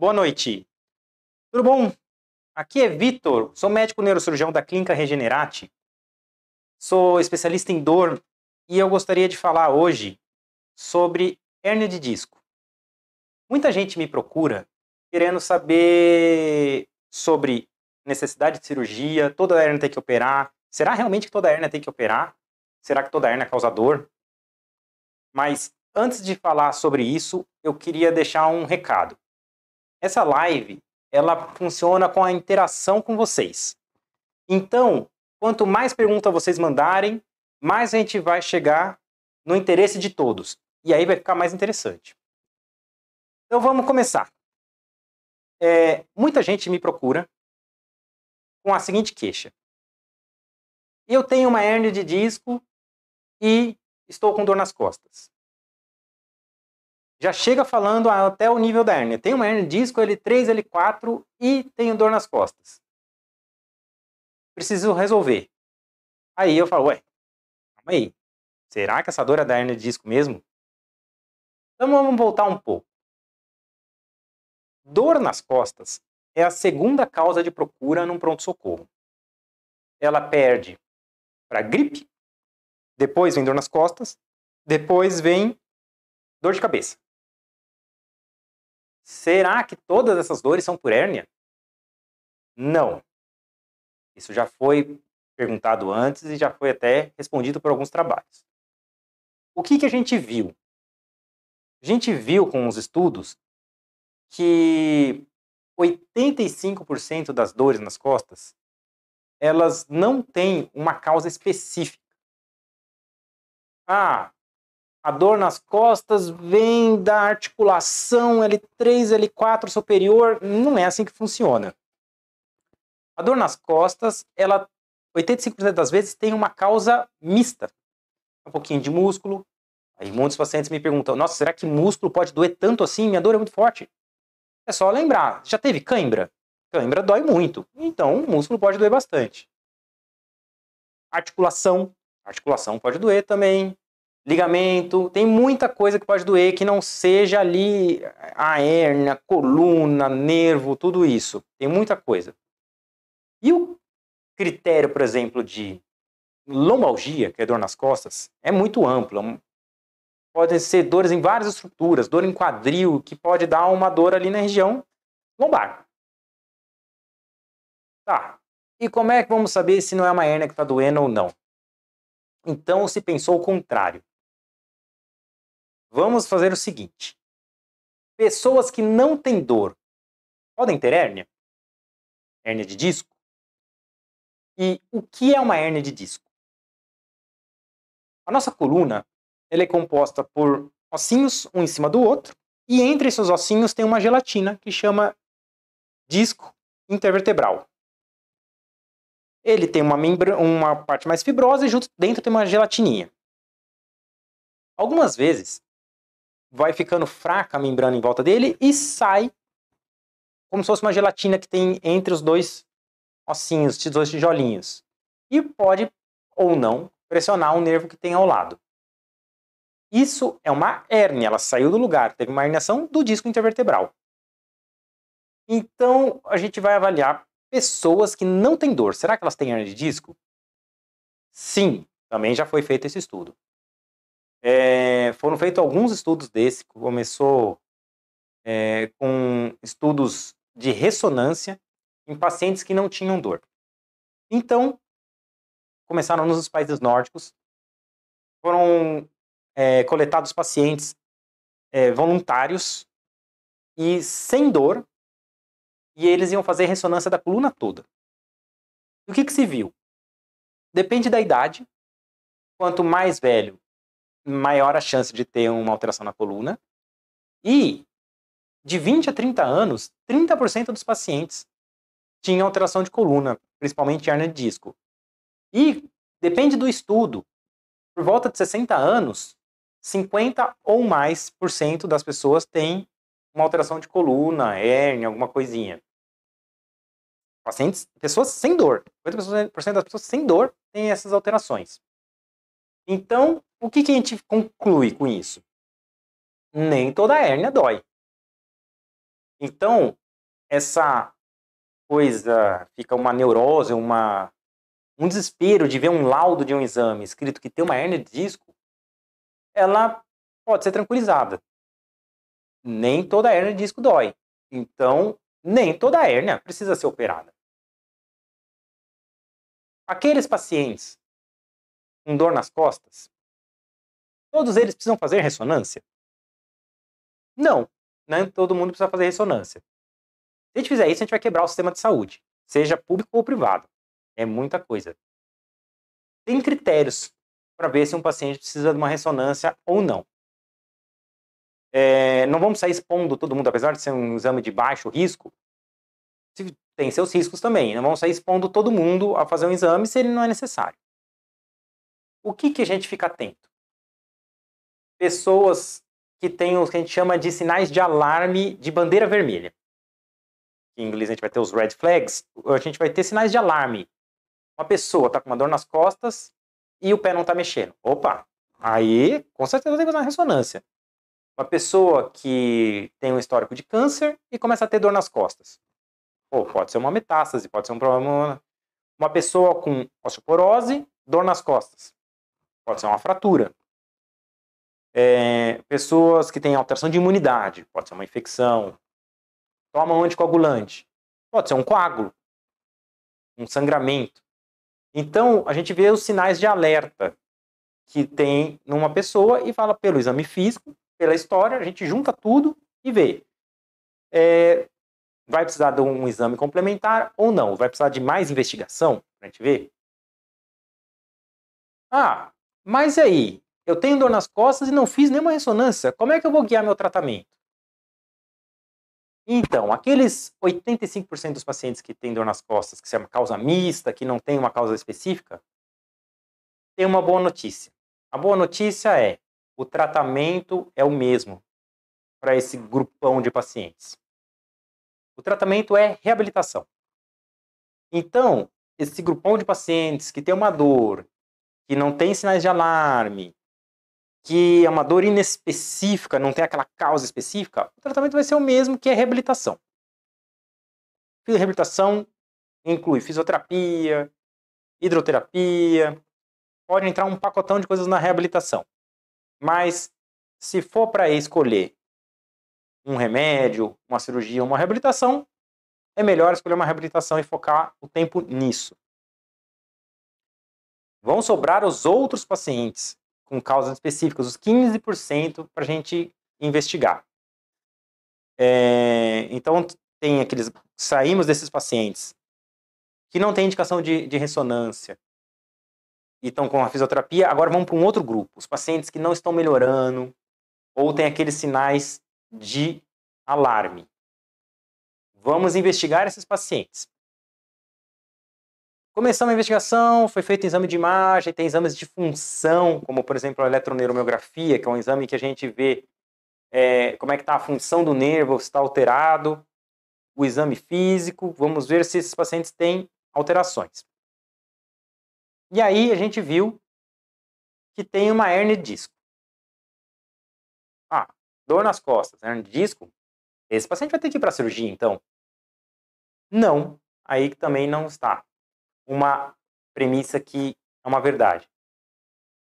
Boa noite. Tudo bom? Aqui é Vitor, sou médico neurocirurgião da Clínica Regenerate. Sou especialista em dor e eu gostaria de falar hoje sobre hérnia de disco. Muita gente me procura querendo saber sobre necessidade de cirurgia, toda hérnia tem que operar. Será realmente que toda hérnia tem que operar? Será que toda hérnia causa dor? Mas antes de falar sobre isso, eu queria deixar um recado. Essa live, ela funciona com a interação com vocês. Então, quanto mais perguntas vocês mandarem, mais a gente vai chegar no interesse de todos. E aí vai ficar mais interessante. Então vamos começar. É, muita gente me procura com a seguinte queixa. Eu tenho uma hernia de disco e estou com dor nas costas já chega falando até o nível da hérnia. Tem uma hérnia disco L3, L4 e tenho dor nas costas. Preciso resolver. Aí eu falo, ué, calma aí. Será que essa dor é da hérnia disco mesmo? Então vamos voltar um pouco. Dor nas costas é a segunda causa de procura num pronto-socorro. Ela perde para gripe, depois vem dor nas costas, depois vem dor de cabeça. Será que todas essas dores são por hérnia? Não. Isso já foi perguntado antes e já foi até respondido por alguns trabalhos. O que, que a gente viu? A gente viu com os estudos que 85% das dores nas costas elas não têm uma causa específica. Ah, a dor nas costas vem da articulação L3, L4 superior. Não é assim que funciona. A dor nas costas, ela 85% das vezes tem uma causa mista. Um pouquinho de músculo. Aí muitos pacientes me perguntam: "Nossa, será que músculo pode doer tanto assim? Minha dor é muito forte". É só lembrar, já teve cãibra? Cãibra dói muito. Então, o músculo pode doer bastante. Articulação, articulação pode doer também ligamento, tem muita coisa que pode doer que não seja ali a hérnia, coluna, nervo, tudo isso. Tem muita coisa. E o critério, por exemplo, de lombalgia, que é dor nas costas, é muito amplo. Podem ser dores em várias estruturas, dor em quadril, que pode dar uma dor ali na região lombar. Tá. E como é que vamos saber se não é uma hérnia que está doendo ou não? Então se pensou o contrário. Vamos fazer o seguinte: pessoas que não têm dor podem ter hérnia? Hérnia de disco? E o que é uma hérnia de disco? A nossa coluna ela é composta por ossinhos um em cima do outro, e entre esses ossinhos tem uma gelatina que chama disco intervertebral. Ele tem uma, membra uma parte mais fibrosa e junto dentro tem uma gelatininha. Algumas vezes vai ficando fraca a membrana em volta dele e sai como se fosse uma gelatina que tem entre os dois ossinhos, os dois tijolinhos. E pode ou não pressionar o nervo que tem ao lado. Isso é uma hérnia, ela saiu do lugar, teve uma herniação do disco intervertebral. Então, a gente vai avaliar pessoas que não têm dor. Será que elas têm hernia de disco? Sim, também já foi feito esse estudo. É, foram feitos alguns estudos desse, começou é, com estudos de ressonância em pacientes que não tinham dor. Então, começaram nos países nórdicos, foram é, coletados pacientes é, voluntários e sem dor, e eles iam fazer ressonância da coluna toda. E o que, que se viu? Depende da idade. Quanto mais velho, maior a chance de ter uma alteração na coluna. E de 20 a 30 anos, 30% dos pacientes tinham alteração de coluna, principalmente hernia de disco. E depende do estudo. Por volta de 60 anos, 50 ou mais por cento das pessoas têm uma alteração de coluna, hérnia, alguma coisinha. Pacientes, pessoas sem dor. 50% das pessoas sem dor têm essas alterações. Então, o que, que a gente conclui com isso? Nem toda hérnia dói. Então, essa coisa fica uma neurose, uma, um desespero de ver um laudo de um exame escrito que tem uma hernia de disco, ela pode ser tranquilizada. Nem toda hernia de disco dói. Então, nem toda hérnia precisa ser operada. Aqueles pacientes com dor nas costas, todos eles precisam fazer ressonância? Não, nem todo mundo precisa fazer ressonância. Se a gente fizer isso, a gente vai quebrar o sistema de saúde, seja público ou privado. É muita coisa. Tem critérios para ver se um paciente precisa de uma ressonância ou não. É, não vamos sair expondo todo mundo, apesar de ser um exame de baixo risco, tem seus riscos também. Não vamos sair expondo todo mundo a fazer um exame se ele não é necessário. O que, que a gente fica atento? Pessoas que têm o que a gente chama de sinais de alarme de bandeira vermelha. Em inglês a gente vai ter os red flags, a gente vai ter sinais de alarme. Uma pessoa está com uma dor nas costas e o pé não está mexendo. Opa, aí com certeza tem fazer uma ressonância. Uma pessoa que tem um histórico de câncer e começa a ter dor nas costas. Pô, pode ser uma metástase, pode ser um problema. Uma pessoa com osteoporose, dor nas costas. Pode ser uma fratura. É, pessoas que têm alteração de imunidade, pode ser uma infecção. Toma um anticoagulante, pode ser um coágulo, um sangramento. Então, a gente vê os sinais de alerta que tem numa pessoa e fala pelo exame físico, pela história, a gente junta tudo e vê. É, vai precisar de um exame complementar ou não? Vai precisar de mais investigação para a gente ver? Ah, mas aí, eu tenho dor nas costas e não fiz nenhuma ressonância. Como é que eu vou guiar meu tratamento? Então, aqueles 85% dos pacientes que têm dor nas costas, que é uma causa mista, que não tem uma causa específica, tem uma boa notícia. A boa notícia é o tratamento é o mesmo para esse grupão de pacientes. O tratamento é reabilitação. Então, esse grupão de pacientes que tem uma dor, que não tem sinais de alarme, que é uma dor inespecífica, não tem aquela causa específica, o tratamento vai ser o mesmo que a reabilitação. A reabilitação inclui fisioterapia, hidroterapia, pode entrar um pacotão de coisas na reabilitação. Mas se for para escolher um remédio, uma cirurgia, uma reabilitação, é melhor escolher uma reabilitação e focar o tempo nisso. Vão sobrar os outros pacientes com causas específicas, os 15% para a gente investigar. É, então, tem aqueles. Saímos desses pacientes que não têm indicação de, de ressonância, e estão com a fisioterapia, agora vamos para um outro grupo, os pacientes que não estão melhorando ou têm aqueles sinais de alarme. Vamos investigar esses pacientes. Começamos a investigação, foi feito exame de imagem, tem exames de função, como por exemplo a eletroneuromiografia, que é um exame que a gente vê é, como é que está a função do nervo, se está alterado. O exame físico, vamos ver se esses pacientes têm alterações. E aí a gente viu que tem uma hernia de disco. Ah, dor nas costas, hernia de disco. Esse paciente vai ter que ir para a cirurgia, então? Não, aí também não está. Uma premissa que é uma verdade.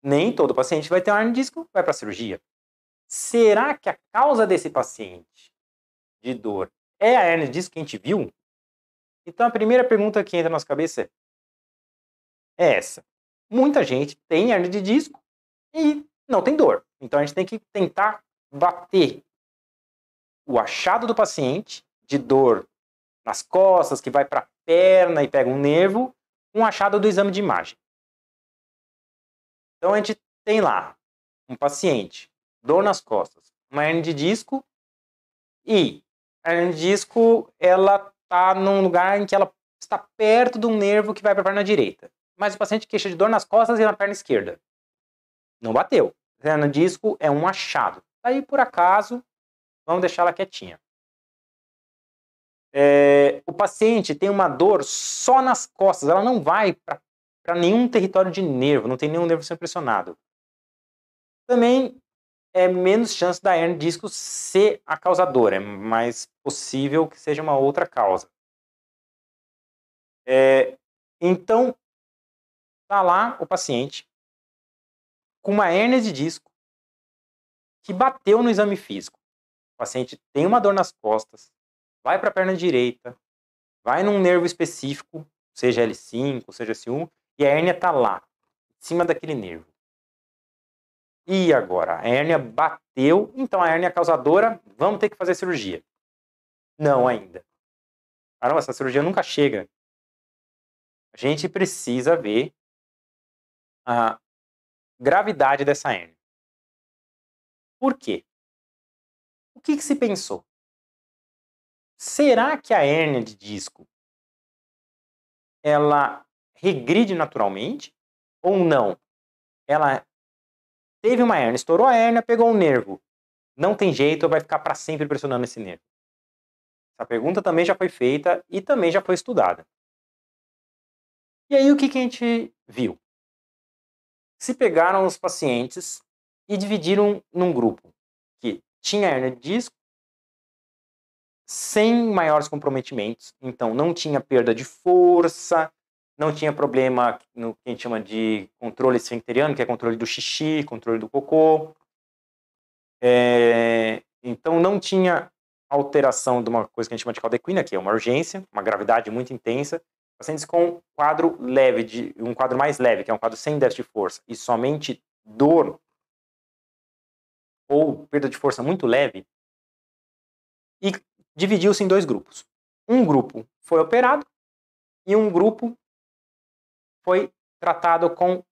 Nem todo paciente vai ter uma hernia de disco, vai para a cirurgia. Será que a causa desse paciente de dor é a hernia de disco que a gente viu? Então a primeira pergunta que entra na nossa cabeça é: é essa. Muita gente tem hernia de disco e não tem dor. Então a gente tem que tentar bater o achado do paciente de dor nas costas, que vai para a perna e pega um nervo, o achado do exame de imagem. Então a gente tem lá um paciente, dor nas costas, uma hernia de disco e a hernia de disco ela está num lugar em que ela está perto de um nervo que vai para a perna direita mas o paciente queixa de dor nas costas e na perna esquerda. Não bateu. Hernia disco é um achado. Aí, por acaso, vamos deixar ela quietinha. É, o paciente tem uma dor só nas costas, ela não vai para nenhum território de nervo, não tem nenhum nervo sendo pressionado. Também é menos chance da hernia de disco ser a causadora, é mais possível que seja uma outra causa. É, então, tá lá o paciente com uma hernia de disco que bateu no exame físico. O paciente tem uma dor nas costas, vai para a perna direita, vai num nervo específico, seja L5, seja S1, e a hérnia está lá, em cima daquele nervo. E agora? A hérnia bateu, então a hérnia causadora, vamos ter que fazer cirurgia. Não ainda. Caramba, essa cirurgia nunca chega. A gente precisa ver a gravidade dessa hérnia. Por quê? O que, que se pensou? Será que a hérnia de disco ela regride naturalmente ou não? Ela teve uma hérnia, estourou a hérnia, pegou um nervo. Não tem jeito, vai ficar para sempre pressionando esse nervo. Essa pergunta também já foi feita e também já foi estudada. E aí o que, que a gente viu? Se pegaram os pacientes e dividiram num grupo que tinha hernia de disco sem maiores comprometimentos. Então, não tinha perda de força, não tinha problema no que a gente chama de controle esfincteriano, que é controle do xixi, controle do cocô. É, então, não tinha alteração de uma coisa que a gente chama de caldequina, que é uma urgência, uma gravidade muito intensa. Pacientes com quadro leve, de, um quadro mais leve, que é um quadro sem déficit de força, e somente dor ou perda de força muito leve, e dividiu-se em dois grupos. Um grupo foi operado e um grupo foi tratado com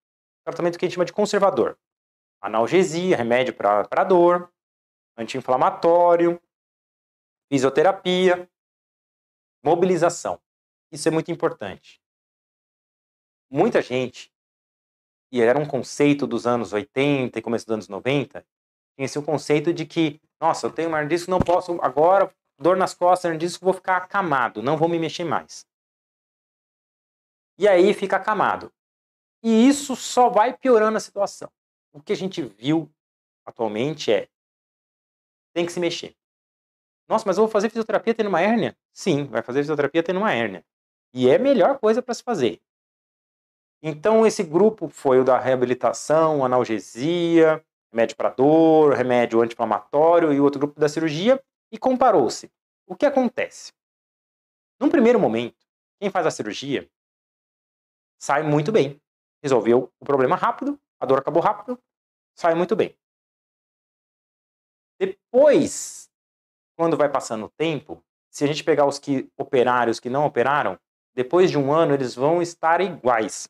tratamento que a gente chama de conservador. Analgesia, remédio para dor, anti-inflamatório, fisioterapia, mobilização. Isso é muito importante. Muita gente, e era um conceito dos anos 80 e começo dos anos 90, tinha esse conceito de que, nossa, eu tenho uma disco, não posso agora dor nas costas, ele diz que vou ficar acamado, não vou me mexer mais. E aí fica acamado. E isso só vai piorando a situação. O que a gente viu atualmente é tem que se mexer. Nossa, mas eu vou fazer fisioterapia tendo uma hérnia? Sim, vai fazer fisioterapia tendo uma hérnia. E é a melhor coisa para se fazer. Então, esse grupo foi o da reabilitação, analgesia, remédio para dor, remédio anti-inflamatório e o outro grupo da cirurgia e comparou-se. O que acontece? Num primeiro momento, quem faz a cirurgia sai muito bem. Resolveu o problema rápido, a dor acabou rápido, sai muito bem. Depois, quando vai passando o tempo, se a gente pegar os que operaram e os que não operaram, depois de um ano eles vão estar iguais.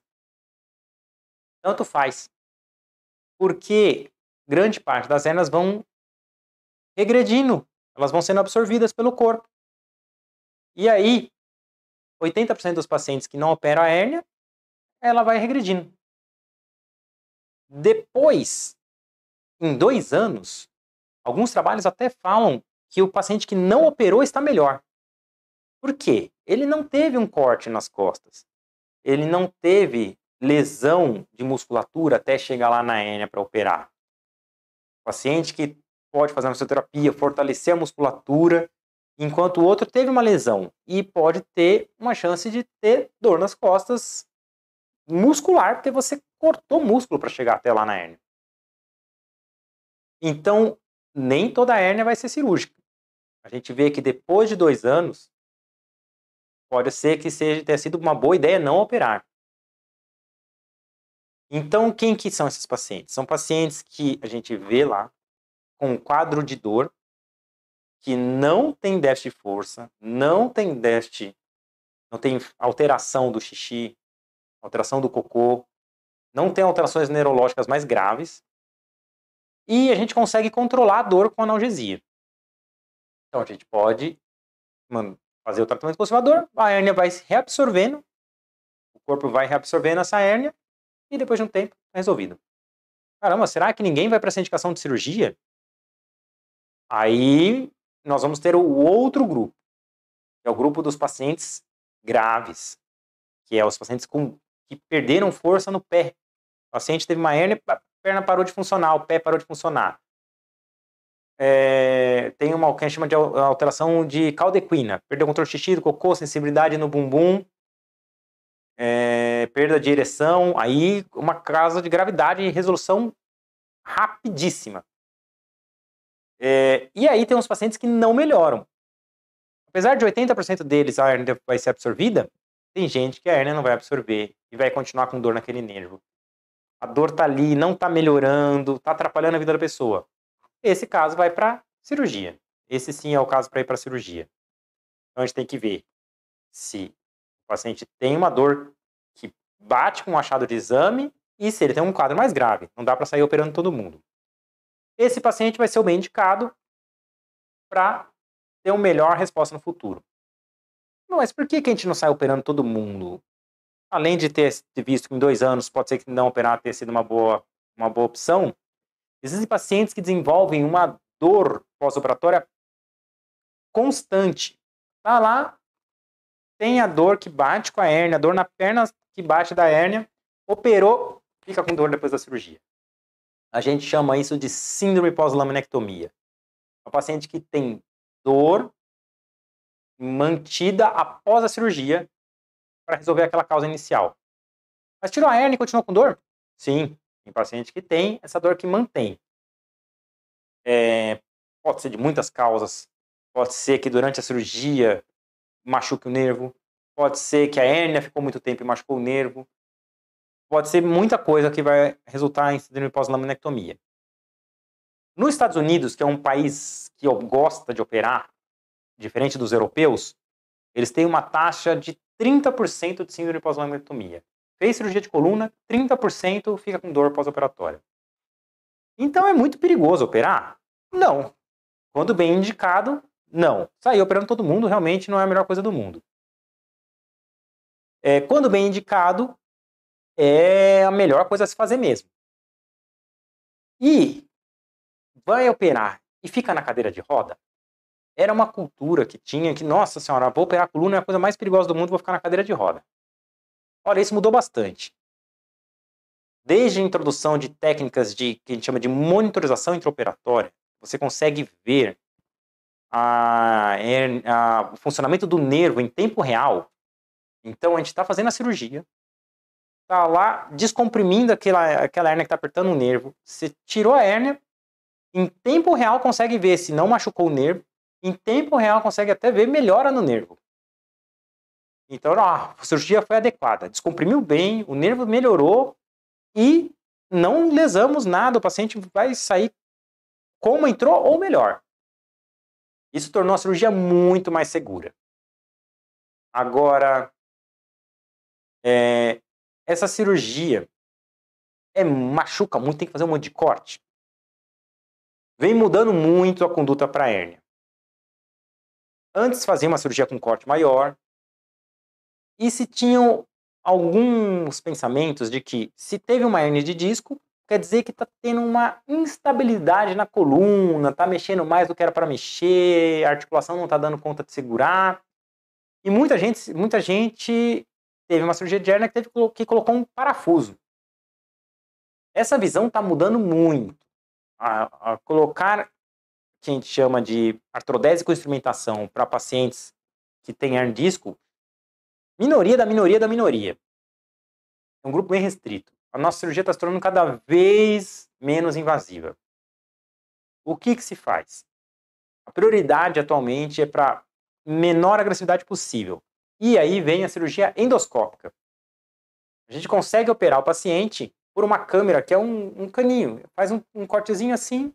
Tanto faz. Porque grande parte das hernias vão regredindo elas vão sendo absorvidas pelo corpo. E aí, 80% dos pacientes que não operam a hérnia, ela vai regredindo. Depois, em dois anos, alguns trabalhos até falam que o paciente que não operou está melhor. Por quê? Ele não teve um corte nas costas. Ele não teve lesão de musculatura até chegar lá na hérnia para operar. O paciente que pode fazer uma fisioterapia, fortalecer a musculatura, enquanto o outro teve uma lesão e pode ter uma chance de ter dor nas costas muscular, porque você cortou músculo para chegar até lá na hérnia. Então, nem toda a hérnia vai ser cirúrgica. A gente vê que depois de dois anos, pode ser que seja, tenha sido uma boa ideia não operar. Então, quem que são esses pacientes? São pacientes que a gente vê lá com um quadro de dor que não tem déficit de força, não tem déficit, não tem alteração do xixi, alteração do cocô, não tem alterações neurológicas mais graves, e a gente consegue controlar a dor com analgesia. Então a gente pode fazer o tratamento conservador, a hérnia vai se reabsorvendo, o corpo vai reabsorvendo essa hérnia, e depois de um tempo, é resolvido. Caramba, será que ninguém vai para essa indicação de cirurgia? Aí nós vamos ter o outro grupo, que é o grupo dos pacientes graves, que é os pacientes com, que perderam força no pé. O paciente teve uma hérnia, a perna parou de funcionar, o pé parou de funcionar. é, tem uma que a gente chama de alteração de caldequina, perda do controle de xixi, do cocô, sensibilidade no bumbum, é, perda de ereção, aí uma causa de gravidade e resolução rapidíssima. É, e aí tem uns pacientes que não melhoram. Apesar de 80% deles a hernia vai ser absorvida, tem gente que a hernia não vai absorver e vai continuar com dor naquele nervo. A dor tá ali, não tá melhorando, tá atrapalhando a vida da pessoa. Esse caso vai para cirurgia. Esse sim é o caso para ir para cirurgia. Então a gente tem que ver se o paciente tem uma dor que bate com o achado de exame e se ele tem um quadro mais grave. Não dá para sair operando todo mundo. Esse paciente vai ser o bem indicado para ter uma melhor resposta no futuro. Mas por que, que a gente não sai operando todo mundo? Além de ter visto que em dois anos pode ser que não operar tenha sido uma boa, uma boa opção, existem pacientes que desenvolvem uma dor pós-operatória constante. Tá lá, tem a dor que bate com a hérnia, a dor na perna que bate da hérnia, operou, fica com dor depois da cirurgia. A gente chama isso de síndrome pós-laminectomia. É um paciente que tem dor mantida após a cirurgia para resolver aquela causa inicial. Mas tirou a hernia e continuou com dor? Sim, tem paciente que tem essa dor que mantém. É, pode ser de muitas causas. Pode ser que durante a cirurgia machuque o nervo. Pode ser que a hérnia ficou muito tempo e machucou o nervo. Pode ser muita coisa que vai resultar em síndrome pós-laminectomia. Nos Estados Unidos, que é um país que gosta de operar, diferente dos europeus, eles têm uma taxa de 30% de síndrome pós-laminectomia. Fez cirurgia de coluna, 30% fica com dor pós-operatória. Então é muito perigoso operar? Não. Quando bem indicado, não. Sair operando todo mundo realmente não é a melhor coisa do mundo. É, quando bem indicado, é a melhor coisa a se fazer mesmo. E vai operar e fica na cadeira de roda? era uma cultura que tinha que, nossa senhora, vou operar a coluna, é a coisa mais perigosa do mundo, vou ficar na cadeira de roda. Olha, isso mudou bastante. Desde a introdução de técnicas de que a gente chama de monitorização intraoperatória, você consegue ver a, a, o funcionamento do nervo em tempo real. Então a gente está fazendo a cirurgia, está lá descomprimindo aquela, aquela hérnia que está apertando o nervo. Você tirou a hérnia, em tempo real consegue ver se não machucou o nervo, em tempo real consegue até ver melhora no nervo. Então, a cirurgia foi adequada, descomprimiu bem, o nervo melhorou e não lesamos nada, o paciente vai sair como entrou ou melhor. Isso tornou a cirurgia muito mais segura. Agora, é, essa cirurgia é, machuca muito, tem que fazer um monte de corte. Vem mudando muito a conduta para hérnia. Antes fazia uma cirurgia com corte maior. E se tinham alguns pensamentos de que se teve uma hernia de disco, quer dizer que está tendo uma instabilidade na coluna, está mexendo mais do que era para mexer, a articulação não está dando conta de segurar. E muita gente, muita gente teve uma cirurgia de hernia que, teve, que colocou um parafuso. Essa visão está mudando muito. A, a colocar que a gente chama de artrodese com instrumentação para pacientes que têm hernia disco, minoria da minoria da minoria. É um grupo bem restrito. A nossa cirurgia está se tornando cada vez menos invasiva. O que, que se faz? A prioridade atualmente é para menor agressividade possível. E aí vem a cirurgia endoscópica. A gente consegue operar o paciente por uma câmera que é um, um caninho. Faz um, um cortezinho assim,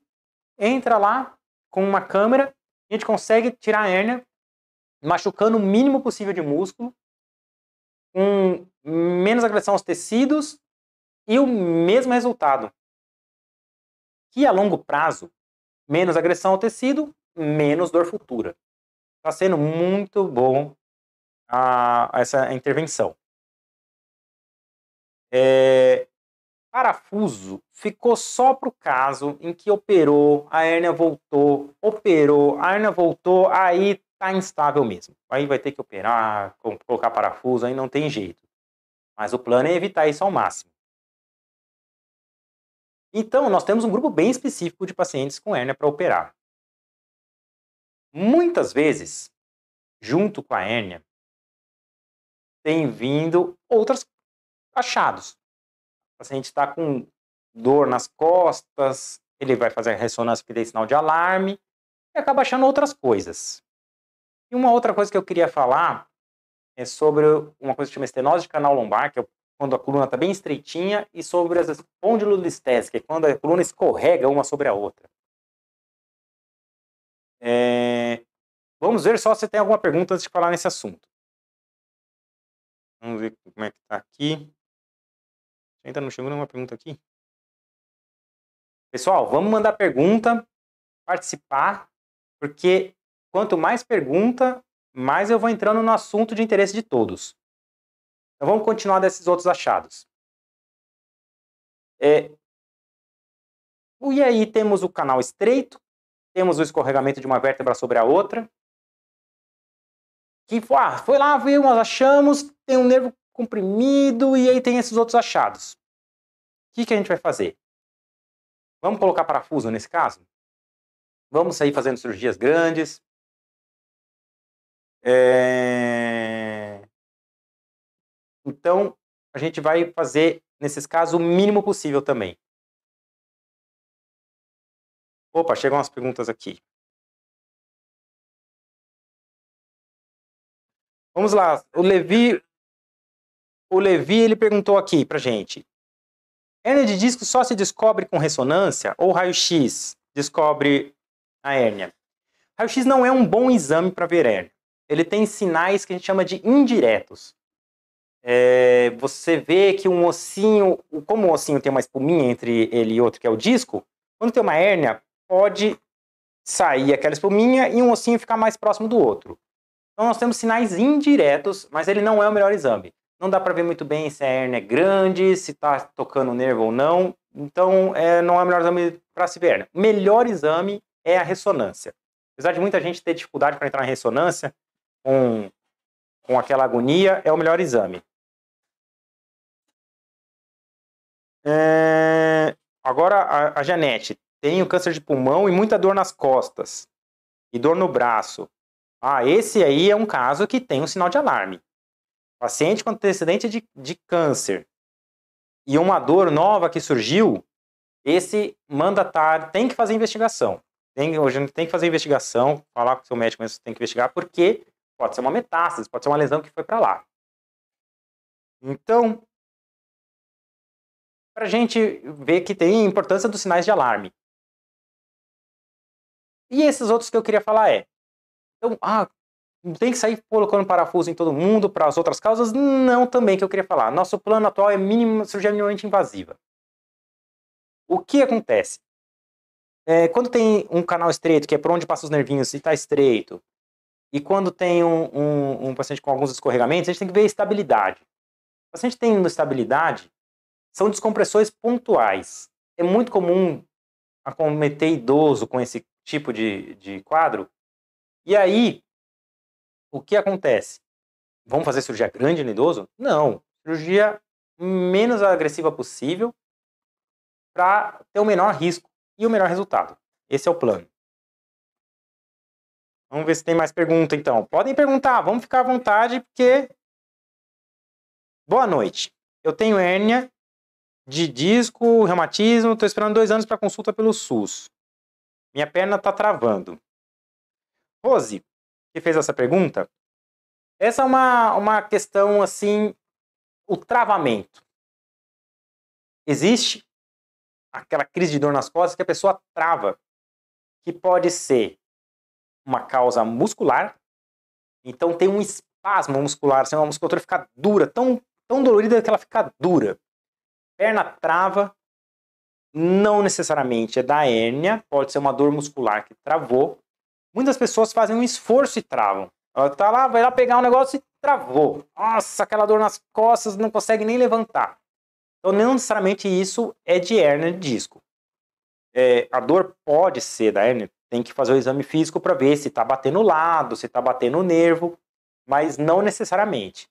entra lá, com uma câmera, a gente consegue tirar a hérnia, machucando o mínimo possível de músculo, com menos agressão aos tecidos e o mesmo resultado. Que a longo prazo, menos agressão ao tecido, menos dor futura. Está sendo muito bom a, essa intervenção. É, parafuso ficou só para o caso em que operou, a hérnia voltou, operou, a hérnia voltou, aí tá instável mesmo. Aí vai ter que operar, colocar parafuso, aí não tem jeito. Mas o plano é evitar isso ao máximo. Então, nós temos um grupo bem específico de pacientes com hérnia para operar. Muitas vezes, junto com a hérnia, tem vindo outros achados. O paciente está com dor nas costas, ele vai fazer ressonância que tem sinal de alarme e acaba achando outras coisas. E uma outra coisa que eu queria falar é sobre uma coisa que chama estenose de canal lombar, que é quando a coluna está bem estreitinha, e sobre as espondilolistese, que é quando a coluna escorrega uma sobre a outra. É... Vamos ver só se tem alguma pergunta antes de falar nesse assunto. Vamos ver como é que está aqui. Ainda não chegou nenhuma pergunta aqui? Pessoal, vamos mandar pergunta, participar, porque quanto mais pergunta, mais eu vou entrando no assunto de interesse de todos. Então vamos continuar desses outros achados. É, e aí temos o canal estreito, temos o escorregamento de uma vértebra sobre a outra. Que ah, foi lá, viu, nós achamos, tem um nervo comprimido e aí tem esses outros achados. O que, que a gente vai fazer? Vamos colocar parafuso nesse caso? Vamos sair fazendo cirurgias grandes? É... Então, a gente vai fazer, nesses casos, o mínimo possível também. Opa, chegam umas perguntas aqui. Vamos lá, o Levi, o Levi ele perguntou aqui pra gente. Hérnia de disco só se descobre com ressonância ou raio-x descobre a hérnia? Raio-x não é um bom exame para ver hérnia. Ele tem sinais que a gente chama de indiretos. É, você vê que um ossinho, como o ossinho tem uma espuminha entre ele e outro, que é o disco, quando tem uma hérnia, pode sair aquela espuminha e um ossinho ficar mais próximo do outro. Então nós temos sinais indiretos, mas ele não é o melhor exame. Não dá para ver muito bem se a hérnia é grande, se está tocando o nervo ou não. Então, é, não é o melhor exame para se ver. O melhor exame é a ressonância. Apesar de muita gente ter dificuldade para entrar na ressonância, com, com aquela agonia, é o melhor exame. É, agora, a, a Janete. Tenho câncer de pulmão e muita dor nas costas. E dor no braço. Ah, esse aí é um caso que tem um sinal de alarme. Paciente com antecedente de, de câncer e uma dor nova que surgiu, esse mandatário tem que fazer investigação. Tem, hoje tem que fazer investigação, falar com o seu médico, mas tem que investigar, porque pode ser uma metástase, pode ser uma lesão que foi para lá. Então, para a gente ver que tem importância dos sinais de alarme. E esses outros que eu queria falar é, então, ah, tem que sair colocando parafuso em todo mundo para as outras causas? Não, também que eu queria falar. Nosso plano atual é mínimo, cirurgia minimamente invasiva. O que acontece? É, quando tem um canal estreito, que é por onde passa os nervinhos, e está estreito, e quando tem um, um, um, paciente com alguns escorregamentos, a gente tem que ver a estabilidade. O paciente tendo estabilidade, são descompressões pontuais. É muito comum acometer idoso com esse tipo de, de quadro. E aí, o que acontece? Vamos fazer cirurgia grande no idoso? Não. Cirurgia menos agressiva possível para ter o menor risco e o melhor resultado. Esse é o plano. Vamos ver se tem mais pergunta, então. Podem perguntar, vamos ficar à vontade, porque. Boa noite. Eu tenho hérnia de disco, reumatismo, estou esperando dois anos para consulta pelo SUS. Minha perna está travando. Rose, que fez essa pergunta, essa é uma, uma questão assim, o travamento. Existe aquela crise de dor nas costas que a pessoa trava, que pode ser uma causa muscular, então tem um espasmo muscular, assim, uma musculatura fica dura, tão, tão dolorida que ela fica dura. Perna trava, não necessariamente é da hérnia, pode ser uma dor muscular que travou, Muitas pessoas fazem um esforço e travam. Ela tá lá, vai lá pegar um negócio e travou. Nossa, aquela dor nas costas, não consegue nem levantar. Então, não necessariamente isso é de hérnia de disco. É, a dor pode ser da hérnia, tem que fazer o exame físico para ver se está batendo o lado, se está batendo o nervo, mas não necessariamente.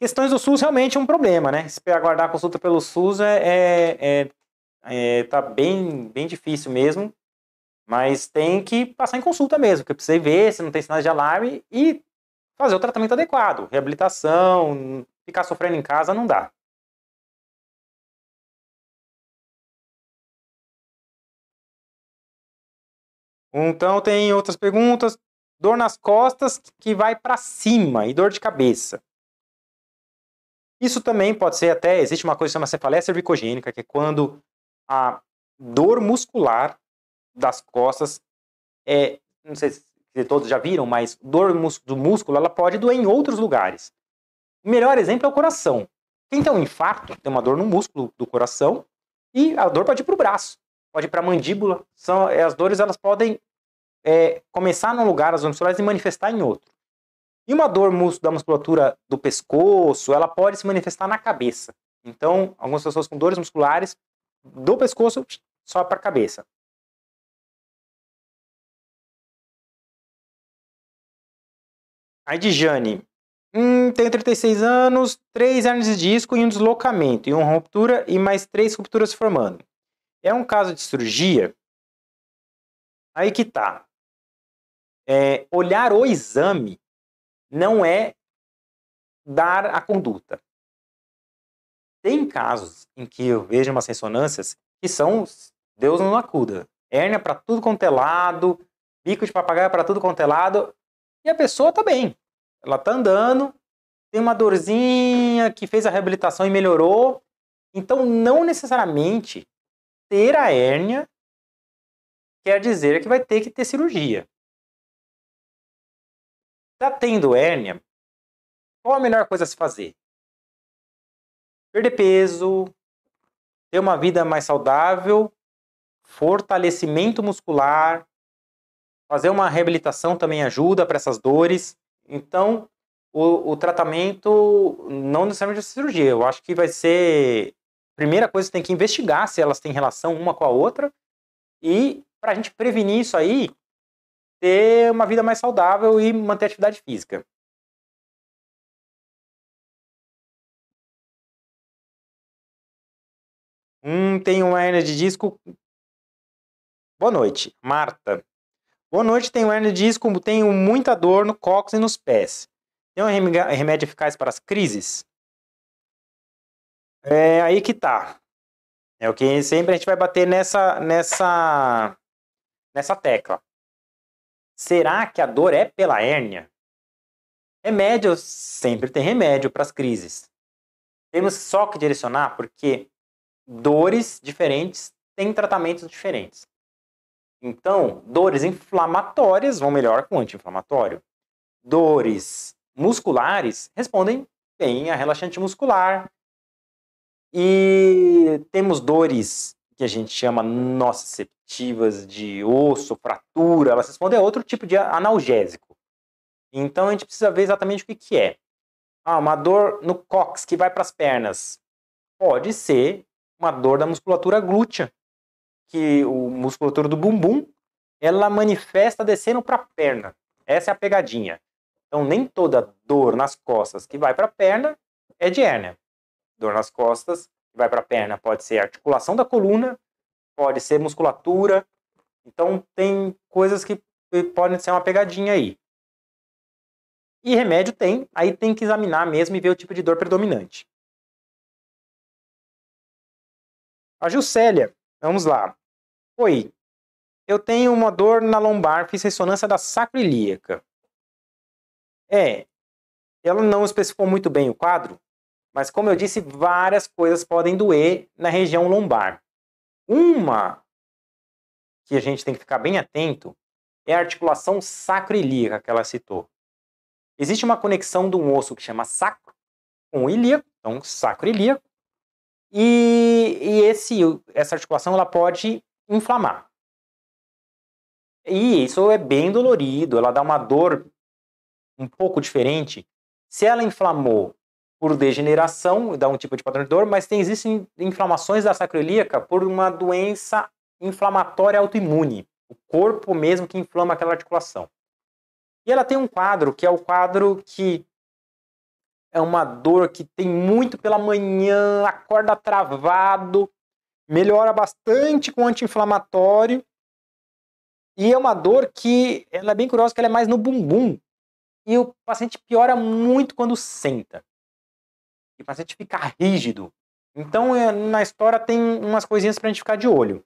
Questões do SUS realmente é um problema, né? Se aguardar a consulta pelo SUS é, é, é, é tá bem, bem difícil mesmo. Mas tem que passar em consulta mesmo, porque precisa ver se não tem sinais de alarme e fazer o tratamento adequado. Reabilitação, ficar sofrendo em casa não dá. Então tem outras perguntas. Dor nas costas que vai para cima e dor de cabeça. Isso também pode ser até, existe uma coisa que chama cefaleia cervicogênica, que é quando a dor muscular das costas é, não sei se todos já viram, mas dor do músculo ela pode doer em outros lugares. O melhor exemplo é o coração. Quem tem um infarto tem uma dor no músculo do coração e a dor pode ir para o braço, pode ir para a mandíbula. São, é, as dores elas podem é, começar num lugar, as musculares, e manifestar em outro. E uma dor da musculatura do pescoço, ela pode se manifestar na cabeça. Então, algumas pessoas com dores musculares do pescoço só para a cabeça. Aí de Jane. Hum, tenho 36 anos, três hernias de disco e um deslocamento, e uma ruptura e mais três rupturas se formando. É um caso de cirurgia? Aí que tá. É, olhar o exame não é dar a conduta. Tem casos em que eu vejo umas ressonâncias que são Deus não acuda. Hérnia para tudo quanto é lado, bico de papagaio para tudo quanto é lado, e a pessoa tá bem. Ela tá andando, tem uma dorzinha que fez a reabilitação e melhorou. Então, não necessariamente ter a hérnia quer dizer que vai ter que ter cirurgia. Tá tendo hérnia, qual a melhor coisa a se fazer? Perder peso, ter uma vida mais saudável, fortalecimento muscular, fazer uma reabilitação também ajuda para essas dores. Então, o, o, tratamento não necessariamente é cirurgia. Eu acho que vai ser. Primeira coisa, tem que investigar se elas têm relação uma com a outra. E para a gente prevenir isso aí, ter uma vida mais saudável e manter atividade física. Hum, tem uma hernia de disco. Boa noite, Marta. Boa noite, tenho hernia de disco, tenho muita dor no cóccix e nos pés. Tem um remédio eficaz para as crises? É aí que tá. É o que sempre a gente vai bater nessa nessa nessa tecla. Será que a dor é pela hérnia? Remédio sempre tem remédio para as crises. Temos só que direcionar porque dores diferentes têm tratamentos diferentes. Então, dores inflamatórias vão melhor com anti-inflamatório. Dores musculares respondem bem a relaxante muscular. E temos dores que a gente chama nociceptivas de osso, fratura, elas respondem a outro tipo de analgésico. Então a gente precisa ver exatamente o que, que é. Ah, uma dor no cóccix que vai para as pernas. Pode ser uma dor da musculatura glútea, que o musculatura do bumbum, ela manifesta descendo para a perna. Essa é a pegadinha. Então nem toda dor nas costas que vai para a perna é de hérnia. Dor nas costas vai para a perna pode ser articulação da coluna, pode ser musculatura. Então tem coisas que podem ser uma pegadinha aí. E remédio tem, aí tem que examinar mesmo e ver o tipo de dor predominante. A Juscelia, vamos lá. Oi, eu tenho uma dor na lombar, fiz ressonância da sacroiliaca. É, ela não especificou muito bem o quadro, mas, como eu disse, várias coisas podem doer na região lombar. Uma que a gente tem que ficar bem atento é a articulação sacroilíaca que ela citou. Existe uma conexão de um osso que chama sacro com ilíaco, então sacroilíaco, e, e esse, essa articulação ela pode inflamar. E isso é bem dolorido, ela dá uma dor um pouco diferente. Se ela inflamou por degeneração, dá um tipo de padrão de dor, mas tem, existem inflamações da sacroiliaca por uma doença inflamatória autoimune, o corpo mesmo que inflama aquela articulação. E ela tem um quadro que é o quadro que é uma dor que tem muito pela manhã, acorda travado, melhora bastante com anti-inflamatório E é uma dor que ela é bem curiosa, que ela é mais no bumbum. E o paciente piora muito quando senta. E o paciente fica rígido. Então, é, na história tem umas coisinhas para a gente ficar de olho.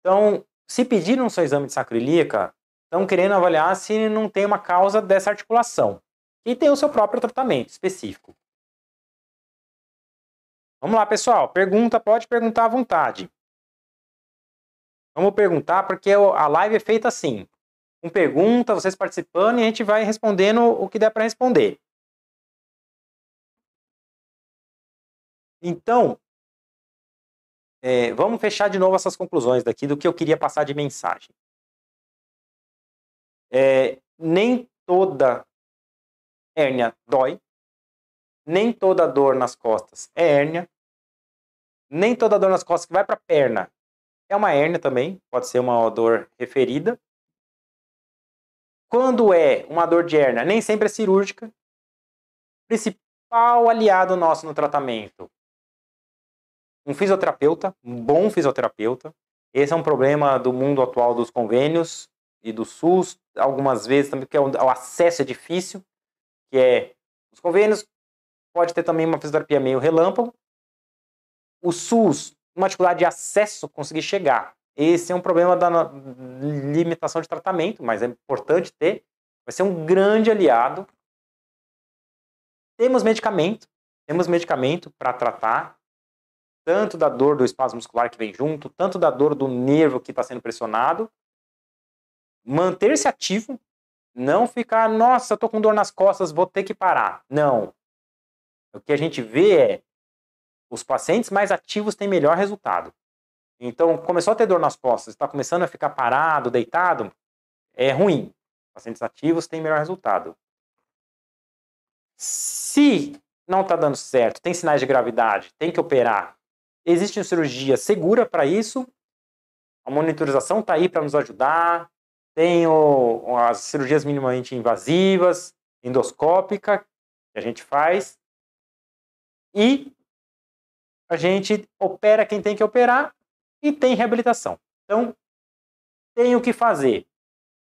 Então, se pediram seu exame de sacroiliaca, estão querendo avaliar se não tem uma causa dessa articulação. E tem o seu próprio tratamento específico. Vamos lá, pessoal. Pergunta, pode perguntar à vontade. Vamos perguntar, porque a live é feita assim. Com pergunta, vocês participando, e a gente vai respondendo o que der para responder. Então, é, vamos fechar de novo essas conclusões daqui do que eu queria passar de mensagem. É, nem toda hérnia dói, nem toda dor nas costas é hérnia, nem toda dor nas costas que vai para a perna é uma hérnia também, pode ser uma dor referida. Quando é uma dor de hérnia, nem sempre é cirúrgica. Principal aliado nosso no tratamento, um fisioterapeuta, um bom fisioterapeuta. Esse é um problema do mundo atual dos convênios e do SUS, algumas vezes também porque o acesso é difícil, que é os convênios pode ter também uma fisioterapia meio relâmpago. O SUS uma dificuldade de acesso conseguir chegar. Esse é um problema da limitação de tratamento, mas é importante ter. Vai ser um grande aliado. Temos medicamento, temos medicamento para tratar tanto da dor do espaço muscular que vem junto, tanto da dor do nervo que está sendo pressionado. Manter-se ativo, não ficar, nossa, tô com dor nas costas, vou ter que parar. Não. O que a gente vê é os pacientes mais ativos têm melhor resultado. Então, começou a ter dor nas costas, está começando a ficar parado, deitado, é ruim. Pacientes ativos têm melhor resultado. Se não está dando certo, tem sinais de gravidade, tem que operar, existe uma cirurgia segura para isso. A monitorização está aí para nos ajudar. Tem o, as cirurgias minimamente invasivas, endoscópica, que a gente faz. E a gente opera quem tem que operar e tem reabilitação. Então, tem o que fazer.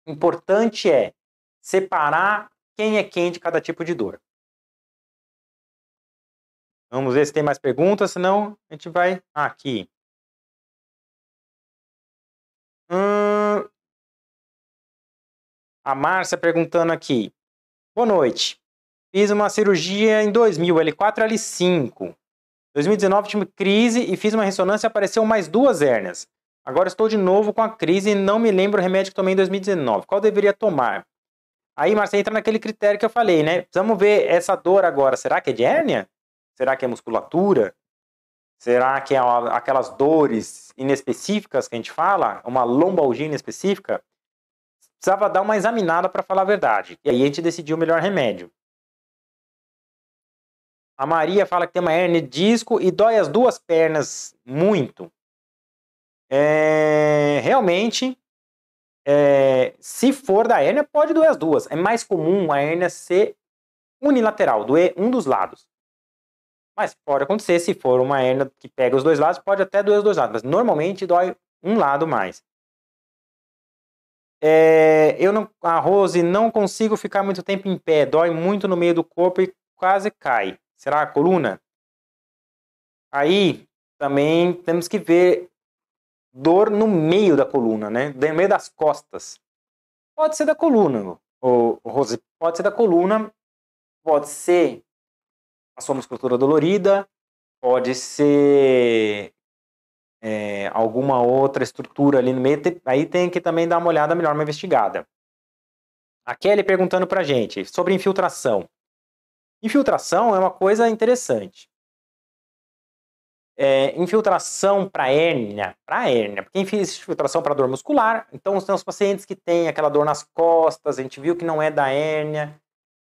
Importante é separar quem é quem de cada tipo de dor. Vamos ver se tem mais perguntas, senão a gente vai aqui. Hum... A Márcia perguntando aqui. Boa noite. Fiz uma cirurgia em 2000, L4, L5. 2019 tive crise e fiz uma ressonância e apareceu mais duas hérnias. Agora estou de novo com a crise e não me lembro o remédio que tomei em 2019. Qual deveria tomar? Aí, Marcia, entra naquele critério que eu falei, né? Precisamos ver essa dor agora. Será que é de hérnia? Será que é musculatura? Será que é aquelas dores inespecíficas que a gente fala? Uma lombalgia inespecífica? Precisava dar uma examinada para falar a verdade. E aí a gente decidiu o melhor remédio. A Maria fala que tem uma hernia de disco e dói as duas pernas muito. É, realmente, é, se for da hérnia, pode doer as duas. É mais comum a hérnia ser unilateral, doer um dos lados. Mas pode acontecer, se for uma hérnia que pega os dois lados, pode até doer os dois lados. Mas normalmente dói um lado mais. É, eu não, a Rose, não consigo ficar muito tempo em pé. Dói muito no meio do corpo e quase cai. Será a coluna? Aí também temos que ver dor no meio da coluna, né? No meio das costas. Pode ser da coluna, o Rose, pode ser da coluna, pode ser a sua musculatura dolorida, pode ser é, alguma outra estrutura ali no meio. Aí tem que também dar uma olhada melhor, uma investigada. A Kelly perguntando pra gente sobre infiltração. Infiltração é uma coisa interessante. É, infiltração para hérnia, para hérnia, porque existe infiltração para dor muscular, então tem os pacientes que têm aquela dor nas costas, a gente viu que não é da hérnia,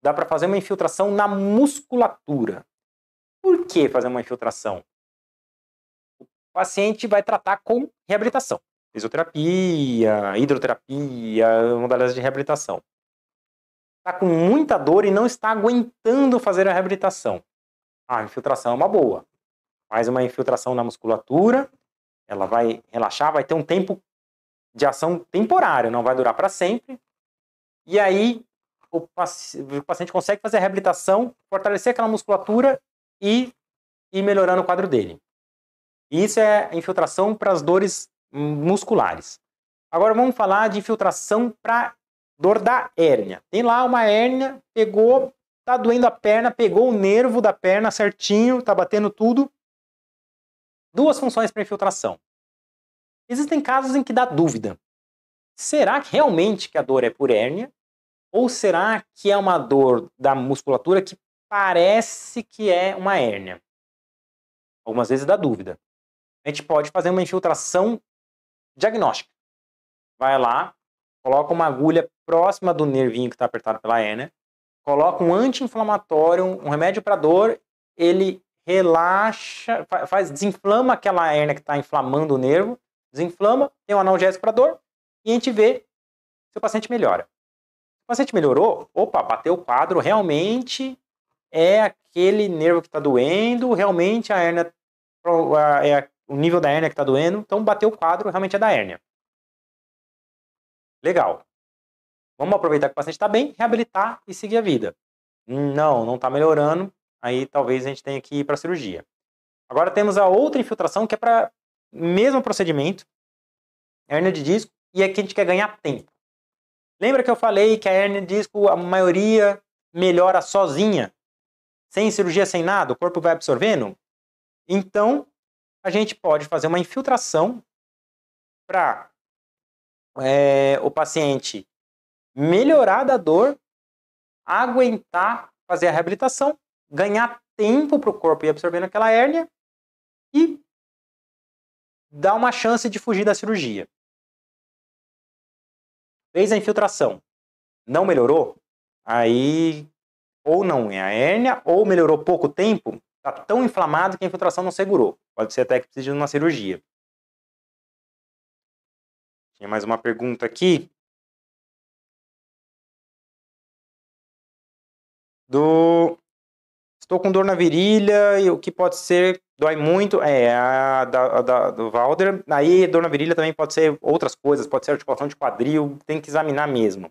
dá para fazer uma infiltração na musculatura. Por que fazer uma infiltração? O paciente vai tratar com reabilitação, fisioterapia, hidroterapia, modalidades de reabilitação está com muita dor e não está aguentando fazer a reabilitação. A infiltração é uma boa. Faz uma infiltração na musculatura, ela vai relaxar, vai ter um tempo de ação temporária, não vai durar para sempre. E aí o paciente consegue fazer a reabilitação, fortalecer aquela musculatura e ir melhorando o quadro dele. Isso é infiltração para as dores musculares. Agora vamos falar de infiltração para dor da hérnia. Tem lá uma hérnia, pegou, tá doendo a perna, pegou o nervo da perna certinho, tá batendo tudo. Duas funções para infiltração. Existem casos em que dá dúvida. Será que realmente que a dor é por hérnia? Ou será que é uma dor da musculatura que parece que é uma hérnia? Algumas vezes dá dúvida. A gente pode fazer uma infiltração diagnóstica. Vai lá, coloca uma agulha próxima do nervinho que está apertado pela hérnia, coloca um anti-inflamatório, um remédio para dor, ele relaxa, faz, desinflama aquela hérnia que está inflamando o nervo, desinflama, tem um analgésico para dor, e a gente vê se o paciente melhora. Se o paciente melhorou, opa, bateu o quadro, realmente é aquele nervo que está doendo, realmente a hérnia é o nível da hérnia que está doendo, então bateu o quadro, realmente é da hérnia. Legal. Vamos aproveitar que o paciente está bem, reabilitar e seguir a vida. Não, não está melhorando, aí talvez a gente tenha que ir para a cirurgia. Agora temos a outra infiltração que é para mesmo procedimento, hérnia de disco, e aqui a gente quer ganhar tempo. Lembra que eu falei que a hérnia de disco, a maioria melhora sozinha, sem cirurgia, sem nada, o corpo vai absorvendo? Então, a gente pode fazer uma infiltração para é, o paciente melhorar da dor, aguentar, fazer a reabilitação, ganhar tempo para o corpo ir absorvendo aquela hérnia e dar uma chance de fugir da cirurgia. Fez a infiltração, não melhorou, aí ou não é a hérnia, ou melhorou pouco tempo, está tão inflamado que a infiltração não segurou. Pode ser até que precise de uma cirurgia. Tinha mais uma pergunta aqui. Do Estou com dor na virilha e o que pode ser dói muito é a da, a da, do Valder. Aí dor na virilha também pode ser outras coisas, pode ser articulação de quadril, tem que examinar mesmo.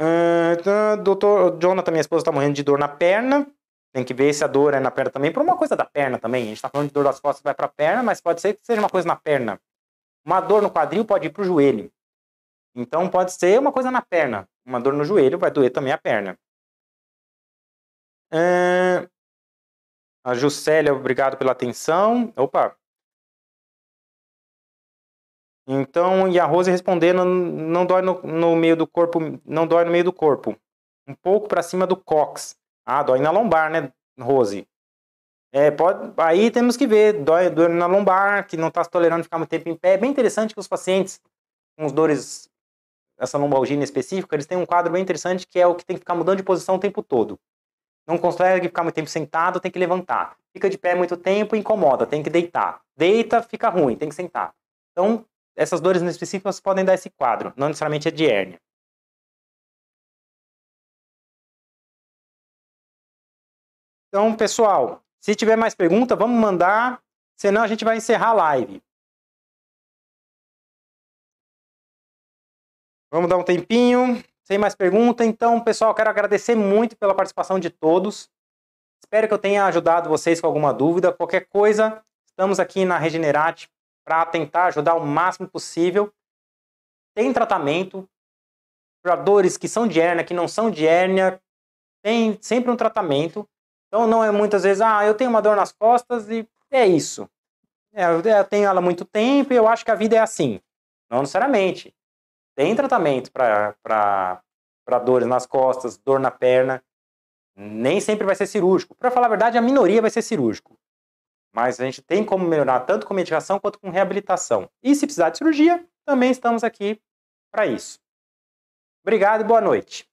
Uh, doutor Jonathan, minha esposa está morrendo de dor na perna. Tem que ver se a dor é na perna também, por uma coisa da perna também. A gente está falando de dor das costas, vai para a perna, mas pode ser que seja uma coisa na perna. Uma dor no quadril pode ir para o joelho. Então pode ser uma coisa na perna. Uma dor no joelho vai doer também a perna. A Juscelia, obrigado pela atenção. Opa, então, e a Rose respondendo, não dói no, no, meio do corpo, não dói no meio do corpo. Um pouco para cima do cox. Ah, dói na lombar, né, Rose? É, pode, aí temos que ver, dói, dói na lombar, que não está tolerando ficar muito tempo em pé. É bem interessante que os pacientes com dores, essa lombalgia específica, eles têm um quadro bem interessante que é o que tem que ficar mudando de posição o tempo todo. Não consegue ficar muito tempo sentado, tem que levantar. Fica de pé muito tempo, incomoda, tem que deitar. Deita, fica ruim, tem que sentar. Então, essas dores específicas podem dar esse quadro, não necessariamente é de hérnia. Então, pessoal, se tiver mais pergunta, vamos mandar, senão a gente vai encerrar a live. Vamos dar um tempinho, sem mais pergunta. Então, pessoal, quero agradecer muito pela participação de todos. Espero que eu tenha ajudado vocês com alguma dúvida. Qualquer coisa, estamos aqui na Regenerate para tentar ajudar o máximo possível. Tem tratamento para dores que são de hérnia, que não são de hérnia, tem sempre um tratamento. Então não é muitas vezes, ah, eu tenho uma dor nas costas e é isso. É, eu tenho ela há muito tempo e eu acho que a vida é assim. Não necessariamente. Tem tratamento para dores nas costas, dor na perna. Nem sempre vai ser cirúrgico. Para falar a verdade, a minoria vai ser cirúrgico. Mas a gente tem como melhorar tanto com medicação quanto com reabilitação. E se precisar de cirurgia, também estamos aqui para isso. Obrigado e boa noite.